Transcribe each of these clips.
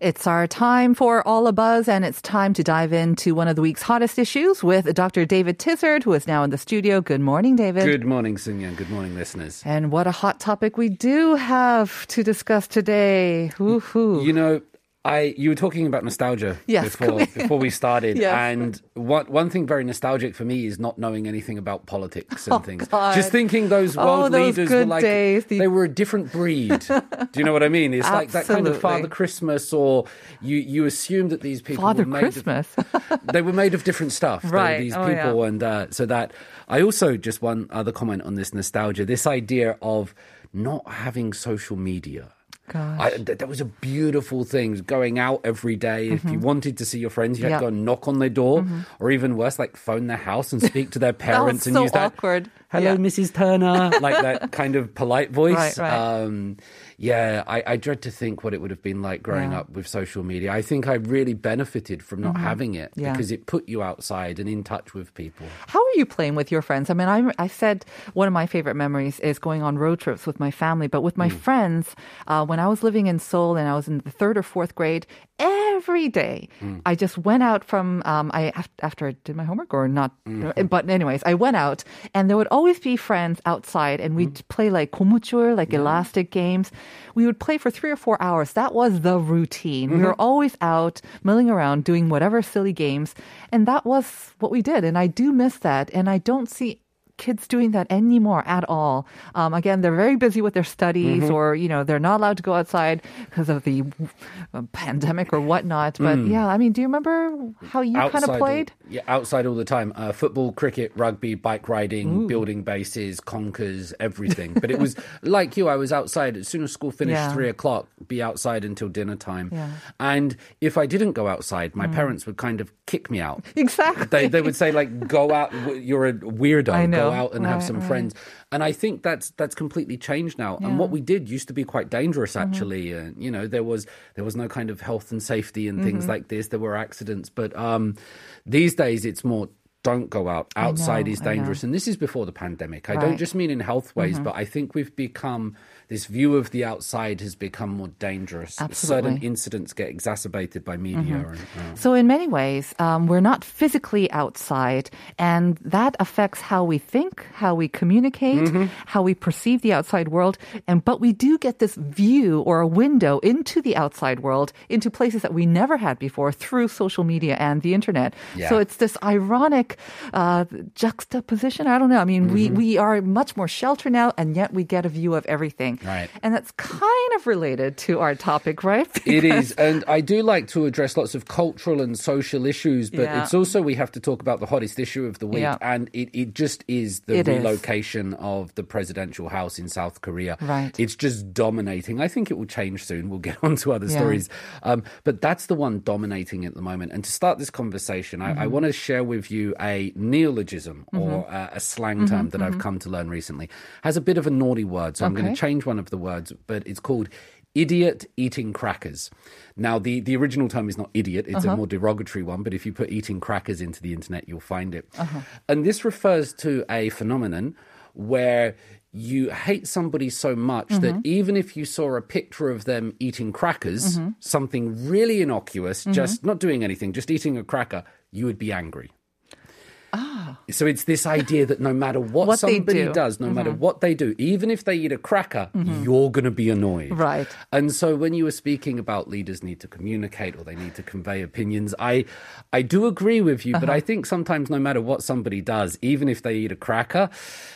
It's our time for All a Buzz, and it's time to dive into one of the week's hottest issues with Dr. David Tizzard, who is now in the studio. Good morning, David. Good morning, Sunyan. Good morning, listeners. And what a hot topic we do have to discuss today. Woohoo. You know, I you were talking about nostalgia Yes, before we- before we started, Yes. and one one thing very nostalgic for me is not knowing anything about politics and Oh, things. God. Just thinking those Oh, world those leaders were like days. The- they were a different breed. Do you know what I mean? It's like that kind of Father Christmas, or you you assume that these people Father were made Christmas. Of, they were made of different stuff. Right. These Oh, people, yeah. and uh, so that I also just one other comment on this nostalgia. This idea of not having social media. I, th- that was a beautiful thing. Going out every day. If you wanted to see your friends, you had Mm-hmm. To Mm-hmm. go and knock on their door, or even worse, like phone their house and speak to their parents and so use that. awkward. Hello, Yeah. Mrs. Turner, like that kind of polite voice. Right, right. Um, yeah, I, I dread to think what it would have been like growing Yeah. up with social media. I think I really benefited from not having it Mm-hmm. Yeah. because it put you outside and in touch with people. How are you playing with your friends? I mean, I, I said one of my favorite memories is going on road trips with my family, but with my Mm. friends, uh, when I was living in Seoul and I was in the third or fourth grade, every day Mm. I just went out from um, I after I did my homework or not, Mm-hmm. but anyways, I went out and there would always be friends outside and we'd Mm. play like gomujul, like elastic games. We would play for three or four hours. That was the routine. We were Mm-hmm. always out milling around doing whatever silly games, and that was what we did. And I do miss that, and I don't see kids doing that anymore at all. Um, again, they're very busy with their studies, Mm-hmm. or you know, they're not allowed to go outside because of the uh, pandemic or whatnot. But yeah, I mean, do you remember how you kind of all- played? yeah, outside all the time. Uh, football, cricket, rugby, bike riding, building bases, conkers, everything. but it was like you. I was outside as soon as school finished, Yeah. three o'clock. Be outside until dinner time. Yeah. And if I didn't go outside, my parents would kind of kick me out. Exactly. They they would say like, "Go out. You're a weirdo. I know. Go out and have some right. friends." And I think that's that's completely changed now. And what we did used to be quite dangerous, Mm-hmm. actually. And you know, there was there was no kind of health and safety and things Mm-hmm. like this. There were accidents, but um, these days it's more. Don't go out. Outside know, is dangerous. And this is before the pandemic. I Right. don't just mean in health ways, but I think we've become this view of the outside has become more dangerous. Certain Absolutely. Mm-hmm. incidents get exacerbated by media. And, uh, So, in many ways, um, we're not physically outside, and that affects how we think, how we communicate, Mm-hmm. how we perceive the outside world. And but we do get this view or a window into the outside world, into places that we never had before through social media and the internet. So it's this ironic uh, juxtaposition. I don't know. I mean, Mm-hmm. we we are much more sheltered now, and yet we get a view of everything. Right. And that's kind of related to our topic, right? It is, and I do like to address lots of cultural and social issues, but Yeah. it's also we have to talk about the hottest issue of the week, Yeah. and it, it just is the It is. relocation of the presidential house in South Korea. Right. It's just dominating. I think it will change soon. We'll get on to other Yeah. stories, um, but that's the one dominating at the moment. And to start this conversation, I, I Mm-hmm. want to share with you a neologism or uh, a slang term that I've come to learn recently. Has a bit of a naughty word, so I'm going to change one of the words, but it's called idiot eating crackers. Now, the, the original term is not idiot, it's Uh-huh. a more derogatory one, but if you put eating crackers into the internet, you'll find it. Uh-huh. And this refers to a phenomenon where you hate somebody so much that Mm-hmm. even if you saw a picture of them eating crackers, something really innocuous, Mm-hmm. just not doing anything, just eating a cracker, you would be angry. So it's this idea that no matter what, Ah. What somebody do. Mm-hmm. does, no matter what they do, even if they eat a cracker, you're going to be annoyed. Right. And so when you were speaking about leaders need to communicate or they need to convey opinions, I I do agree with you, Uh-huh. but I think sometimes no matter what somebody does, even if they eat a cracker,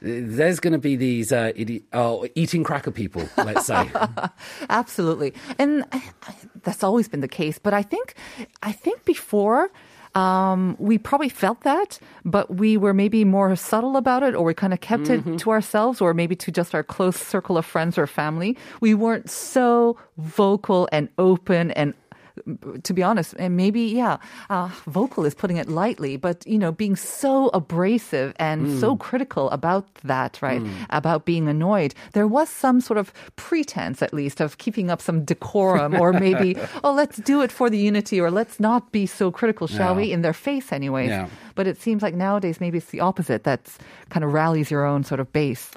there's going to be these uh, idi- uh, eating cracker people, let's say. Absolutely. And I- I- that's always been the case. But I think, I think before, um, we probably felt that, but we were maybe more subtle about it, or we kind of kept it to ourselves, or maybe to just our close circle of friends or family. We weren't so vocal and open and to be honest, and maybe yeah, uh, vocal is putting it lightly, but you know, being so abrasive and so critical about that, right? About being annoyed, there was some sort of pretense, at least, of keeping up some decorum, or maybe oh, let's do it for the unity, or let's not be so critical, shall Yeah. we? In their face, anyways. Yeah. But it seems like nowadays maybe it's the opposite. That's kind of rallies your own sort of base.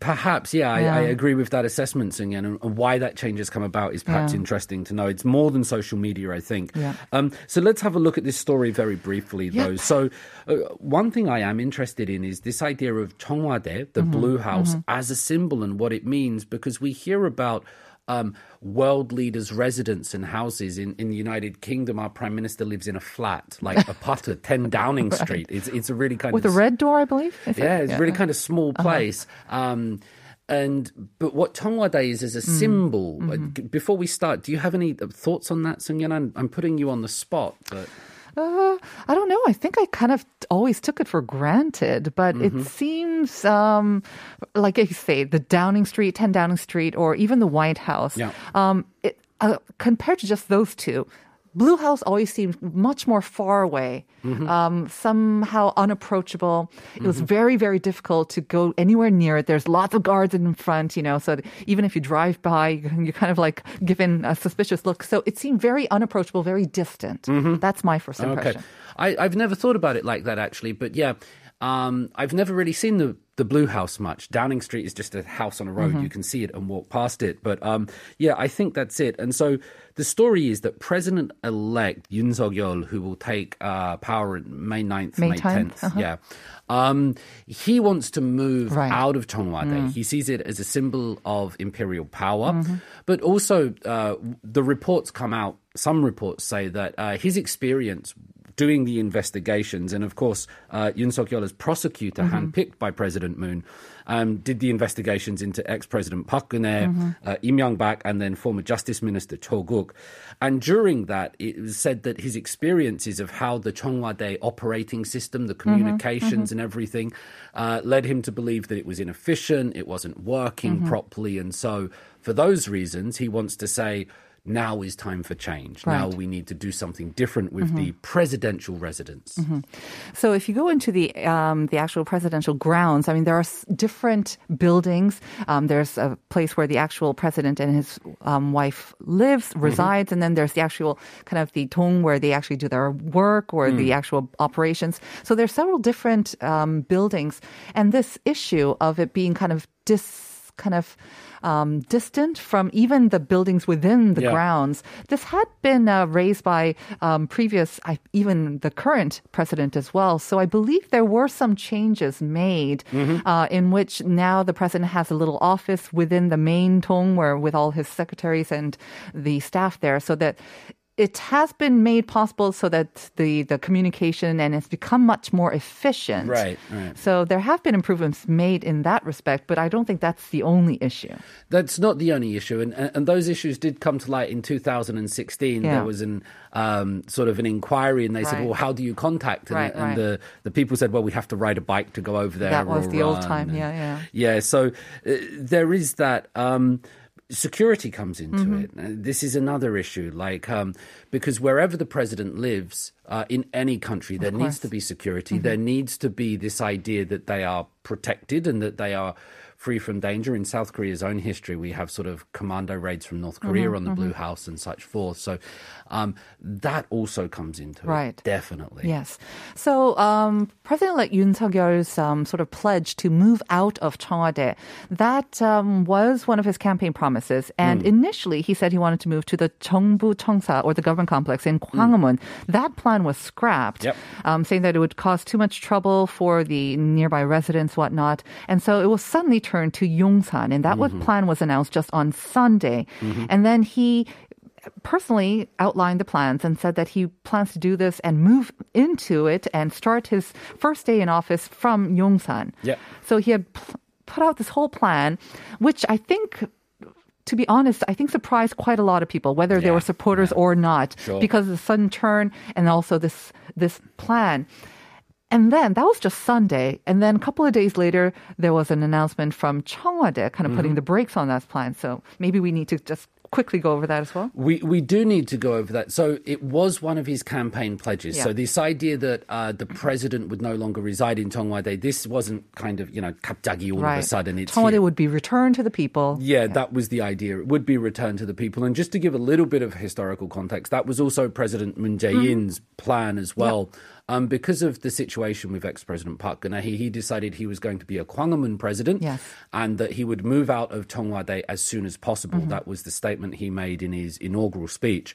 Perhaps, yeah, I, Yeah. I agree with that assessment, Singyan, and why that change has come about is perhaps Yeah. interesting to know. It's more than social media, I think. Yeah. Um, so let's have a look at this story very briefly, though. Yep. So, uh, one thing I am interested in is this idea of Cheongwadae, the Mm-hmm. Blue House, as a symbol and what it means, because we hear about. Um, world leaders' residence and houses in, in the United Kingdom. Our prime minister lives in a flat, like a putter, 10 Downing Street. It's, it's a really kind With of With a red door, I believe. Is it? yeah, it's really kind of small place. Um, and but what Cheongwadae is as a symbol. uh, g- Before we start, do you have any thoughts on that, Sungyan? I'm, I'm putting you on the spot, but Uh, I don't know. I think I kind of always took it for granted, but it seems um, like you say the Downing Street, 10 Downing Street, or even the White House. Yeah. Um, it, uh, compared to just those two, Blue House always seemed much more far away, um, somehow unapproachable. It was very, very difficult to go anywhere near it. There's lots of guards in front, you know, so even if you drive by, you're kind of like given a suspicious look. So it seemed very unapproachable, very distant. That's my first impression. Okay. I, I've never thought about it like that actually, but yeah, um, I've never really seen the the Blue House much. Downing Street is just a house on a road; you can see it and walk past it. But um, yeah, I think that's it. And so the story is that President-elect Yoon Suk-yeol, who will take uh, power on May 9th, May May 10th, 10th, yeah, um, he wants to move Right. out of Cheongwadae. He sees it as a symbol of imperial power, Mm-hmm. but also uh, the reports come out. Some reports say that uh, his experience doing the investigations, and of course, uh, Yoon Suk Yeol as prosecutor, handpicked by President Moon, um, did the investigations into ex-president Park Geun-hye, uh, Lee Myung-bak, and then former Justice Minister Cho Kuk. And during that, it was said that his experiences of how the Cheongwadae operating system, the communications, and everything, uh, led him to believe that it was inefficient, it wasn't working properly, and so for those reasons, he wants to say now is time for change. Now we need to do something different with the presidential residence. So if you go into the um, the actual presidential grounds, I mean there are s- different buildings. Um, there's a place where the actual president and his um, wife lives, resides, and then there's the actual kind of the tong where they actually do their work or the actual operations. So there's several different um, buildings, and this issue of it being kind of dis kind of um, distant from even the buildings within the Yeah. grounds. This had been uh, raised by um, previous, I, even the current president as well. So I believe there were some changes made uh, in which now the president has a little office within the main tong where with all his secretaries and the staff there so that it has been made possible so that the, the communication and it's become much more efficient. Right, right. So there have been improvements made in that respect, but I don't think that's the only issue. That's not the only issue, and and those issues did come to light in 2016. Yeah. There was an um, sort of an inquiry, and they said, "Well, how do you contact?" And, Right, and right. the the people said, "Well, we have to ride a bike to go over there." That was the old time, And- yeah, yeah. yeah. So uh, there is that. Um, security comes into Mm-hmm. it. This is another issue, like um, because wherever the president lives uh, in any country, there needs to be security. Mm-hmm. There needs to be this idea that they are protected and that they are free from danger. In South Korea's own history, we have sort of commando raids from North Korea Mm-hmm, on the Blue House and such forth. So um, that also comes into Right. it, definitely. Yes. So um, President-elect Yoon Suk-yeol's um, sort of pledge to move out of Cheongwadae, that um, was one of his campaign promises. And initially, he said he wanted to move to the Jeongbu Cheongsa, or the government complex in Gwanghwamun. That plan was scrapped, Yep. um, saying that it would cause too much trouble for the nearby residents, whatnot. And so it was suddenly turned to Yongsan, and that was mm-hmm. plan was announced just on Sunday. Mm-hmm. And then he personally outlined the plans and said that he plans to do this and move into it and start his first day in office from Yongsan. Yeah. So he had pl- put out this whole plan, which I think. to be honest, I think surprised quite a lot of people, whether they were supporters or not, Sure. because of the sudden turn and also this this plan. And then that was just Sunday. And then a couple of days later, there was an announcement from Cheongwadae kind of mm-hmm. putting the brakes on that plan. So maybe we need to just quickly go over that as well? We we do need to go over that. So it was one of his campaign pledges. Yeah. So this idea that uh, the president would no longer reside in Cheongwadae, this wasn't kind of you know kapdagi all right. of a sudden. It's Cheongwadae here. would be returned to the people. Yeah, yeah, that was the idea. It would be returned to the people. And just to give a little bit of historical context, that was also President Moon Jae In's mm. Mm-hmm. plan as well. Yep. Um, because of the situation with ex-President Park Geun-hye, he decided he was going to be a Gwanghwamun president Yes. and that he would move out of Cheongwadae as soon as possible. Mm-hmm. That was the statement he made in his inaugural speech.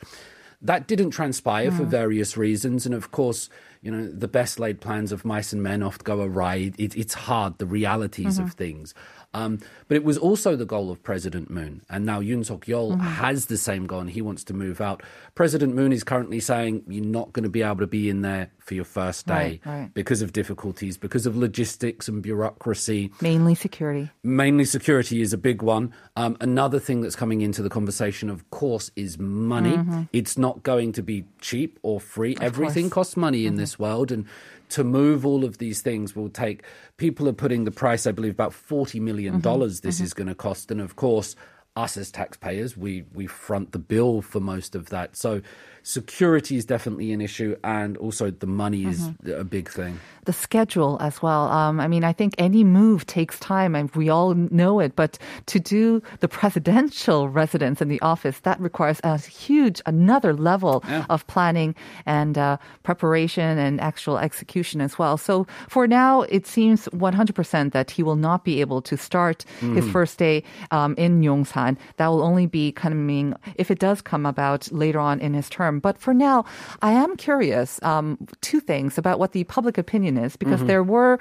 That didn't transpire for mm. various reasons. And of course, you know, the best laid plans of mice and men oft go awry. It, it's hard, the realities of mm-hmm. things. Um, but it was also the goal of President Moon. And now Yoon Suk Yeol has the same goal and he wants to move out. President Moon is currently saying you're not going to be able to be in there for your first day Right, right. because of difficulties, because of logistics and bureaucracy. Mainly security. Mainly security is a big one. Um, another thing that's coming into the conversation, of course, is money. It's not going to be cheap or free. Everything costs money in this world. And to move all of these things will take, people are putting the price, I believe, about $40 million mm-hmm. this mm-hmm. is going to cost. And of course, us as taxpayers, we, we front the bill for most of that. So security is definitely an issue. And also the money is a big thing. the schedule as well. Um, I mean, I think any move takes time, and we all know it. But to do the presidential residence in the office, that requires a huge another level of planning and uh, preparation and actual execution as well. So for now, it seems 100% that he will not be able to start his first day um, in Yongsan. That will only be coming if it does come about later on in his term. But for now, I am curious. Um, two things about what the public opinion is because there were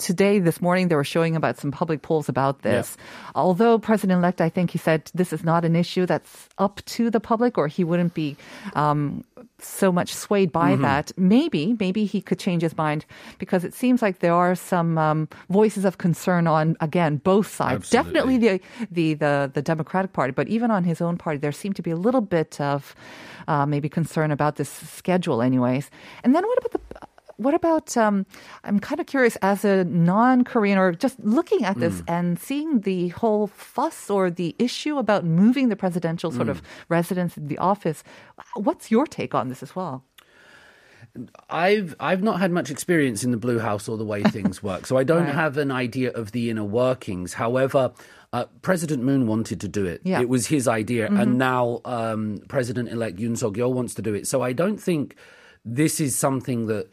today this morning they were showing about some public polls about this. Although president-elect i think he said this is not an issue that's up to the public or he wouldn't be um, so much swayed by that. Maybe maybe he could change his mind because it seems like there are some um, voices of concern on again both sides. Absolutely. definitely the, the the the democratic party but even on his own party there seemed to be a little bit of uh, maybe concern about this schedule anyways. And then what about the what about um, i'm kind of curious as a non-korean or just looking at this and seeing the whole fuss or the issue about moving the presidential sort of residence in the office what's your take on this as well I've I've not had much experience in the Blue House or the way things work, so I don't Right. have an idea of the inner workings. However, uh, President Moon wanted to do it. Yeah. It was his idea, and now um, President-elect Yoon Suk Yeol wants to do it. So I don't think this is something that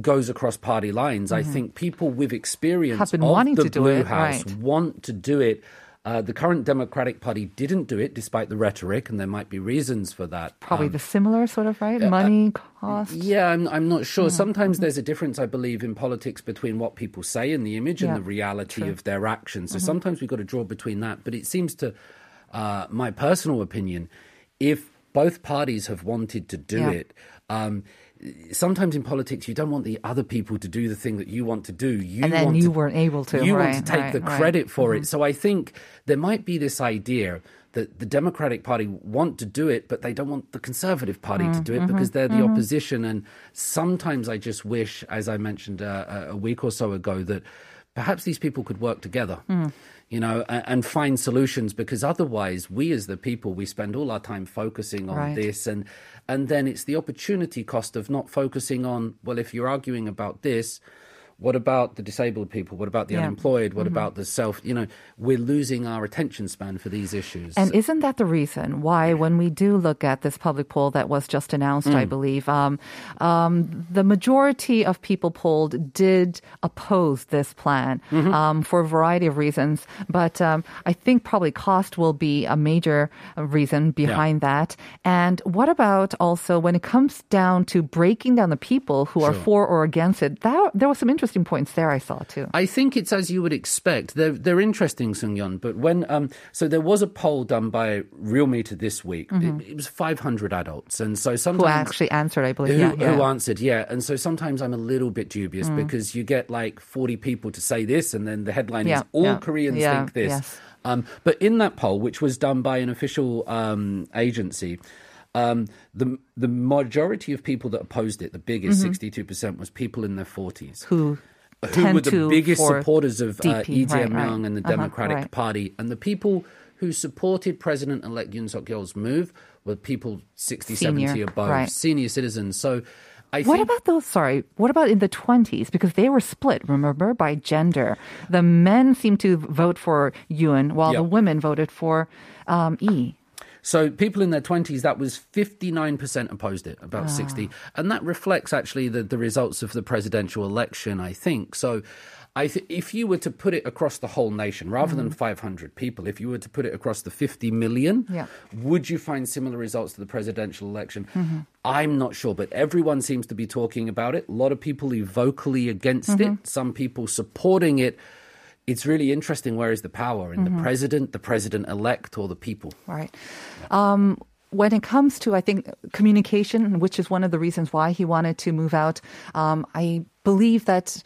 goes across party lines. I think people with experience Have been of wanting the to do Blue it, House right. want to do it. Uh, the current Democratic Party didn't do it, despite the rhetoric, and there might be reasons for that. probably Um, the similar sort of right money cost yeah, I'm, I'm not sure. Mm-hmm. Sometimes there's a difference, I believe, in politics between what people say and the image Yeah, and the reality of their actions. Mm-hmm. So sometimes we've got to draw between that. But it seems to, uh, my personal opinion, if both parties have wanted to do Yeah. it, um, sometimes in politics you don't want the other people to do the thing that you want to do. You And then you to, weren't able to, You right, want to take right, the right. Mm-hmm. credit for it. So I think there might be this idea that the Democratic Party want to do it, but they don't want the Conservative Party to do it Mm-hmm. because they're the opposition. And sometimes I just wish, as I mentioned uh, a a week or so ago, that perhaps these people could work together. Mm. You know, and, and find solutions because otherwise, we as the people, we spend all our time focusing on Right. this, and and then it's the opportunity cost of not focusing on. Well, if you're arguing about this, what about the disabled people? What about the Yeah. unemployed? What about the self? You know, we're losing our attention span for these issues. And isn't that the reason why, when we do look at this public poll that was just announced, Mm. I believe, um, um, the majority of people polled did oppose this plan Mm-hmm. um, for a variety of reasons. But um, I think probably cost will be a major uh, reason behind that. And what about also when it comes down to breaking down the people who are for or against it? That, there was some interesting interesting points there I saw too. I think it's as you would expect. They're they're interesting, Sungyeon. But when um, so there was a poll done by Realmeter this week. It, it was 500 adults, and so Mm-hmm. Who actually answered, I believe. who, yeah, yeah. who answered, yeah. And so sometimes I'm a little bit dubious because you get like 40 people to say this, and then the headline Yeah, is all Koreans think this. yes. Um, but in that poll, which was done by an official um, agency, um, the the majority of people that opposed it, the biggest, 62%, was people in their 40s who who were the biggest supporters of uh, DP, Lee right, Jae-myung right. and the Uh-huh, Democratic right. Party, and the people who supported President-elect Yoon Suk-yeol's move were people 60, Senior, 70 above, senior citizens. So I What think about those? Sorry, what about in the 20s? Because they were split, remember, by gender. The men seemed to vote for Yoon, while the women voted for um, E. So people in their 20s, that was 59% opposed it, about 60. And that reflects actually the, the results of the presidential election, I think. So I th- if you were to put it across the whole nation, rather than mm-hmm. 500 people, if you were to put it across the 50 million, Yeah. would you find similar results to the presidential election? Mm-hmm. I'm not sure, but everyone seems to be talking about it. A lot of people are vocally against it, mm-hmm. some people supporting it. It's really interesting where is the power in the president, the president elect, or the people? Right. Um, when it comes to, I think, communication, which is one of the reasons why he wanted to move out, um, I believe that.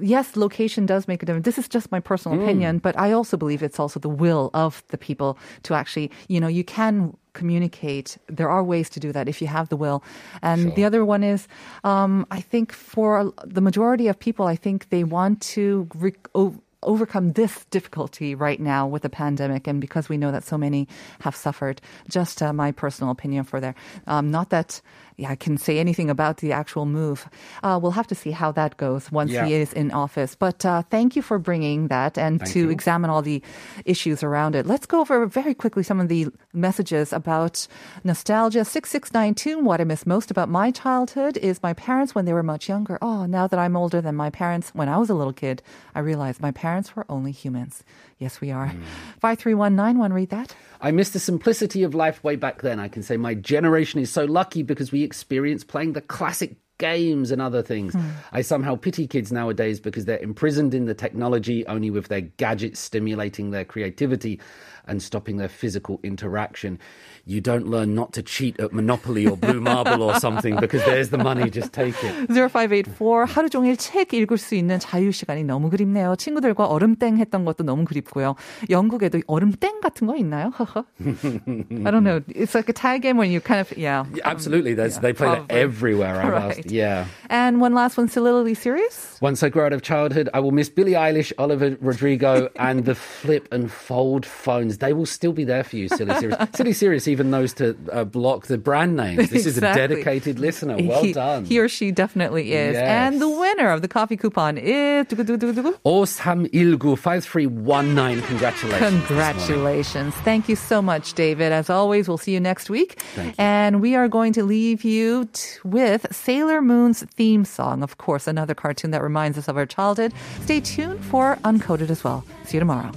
Yes, location does make a difference. This is just my personal opinion, but I also believe it's also the will of the people to actually, you know, you can communicate. There are ways to do that if you have the will. And the other one is, um, I think for the majority of people, I think they want to re- o- overcome this difficulty right now with the pandemic and because we know that so many have suffered. Just uh, my personal opinion for there. Um, not that yeah, I can say anything about the actual move. Uh, we'll have to see how that goes once Yeah. he is in office. But uh, thank you for bringing that and Thank to you. examine all the issues around it. Let's go over very quickly some of the messages about nostalgia. 6692, what I miss most about my childhood is my parents when they were much younger. Oh, now that I'm older than my parents, when I was a little kid, I realized my parents were only humans. Yes, we are. 53191, read that. I miss the simplicity of life way back then. I can say my generation is so lucky because we experienced playing the classic games and other things. Hmm. I somehow pity kids nowadays because they're imprisoned in the technology only with their gadgets stimulating their creativity and stopping their physical interaction. You don't learn not to cheat at Monopoly or Blue Marble or something because there's the money, just take it. 0584 하루 종일 책 읽을 수 있는 자유 시간이 너무 그립네요. 친구들과 얼음땡 했던 것도 너무 그립고요. 영국에도 얼음땡 같은 거 있나요? I don't know. It's like a tag game when you kind of yeah. yeah absolutely. Um, yeah, they play probably. that everywhere. I've right. asked. Yeah. And one last one, soliloquy serious. Once I grow out of childhood, I will miss Billie Eilish, Olivia Rodrigo, and the flip and fold phones they will still be there for you, Silly Serious. Silly Serious even knows to uh, block the brand names. This exactly. is a dedicated listener. Well he, done. He or she definitely is. Yes. And the winner of the coffee coupon is... Osam Ilgu 5319. Congratulations. Congratulations. Thank you so much, David. As always, we'll see you next week. You. And we are going to leave you t- with Sailor Moon's theme song. Of course, another cartoon that reminds us of our childhood. Stay tuned for Uncoded as well. See you tomorrow.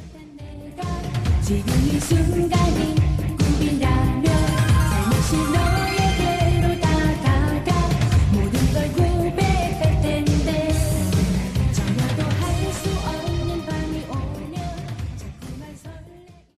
ที่มี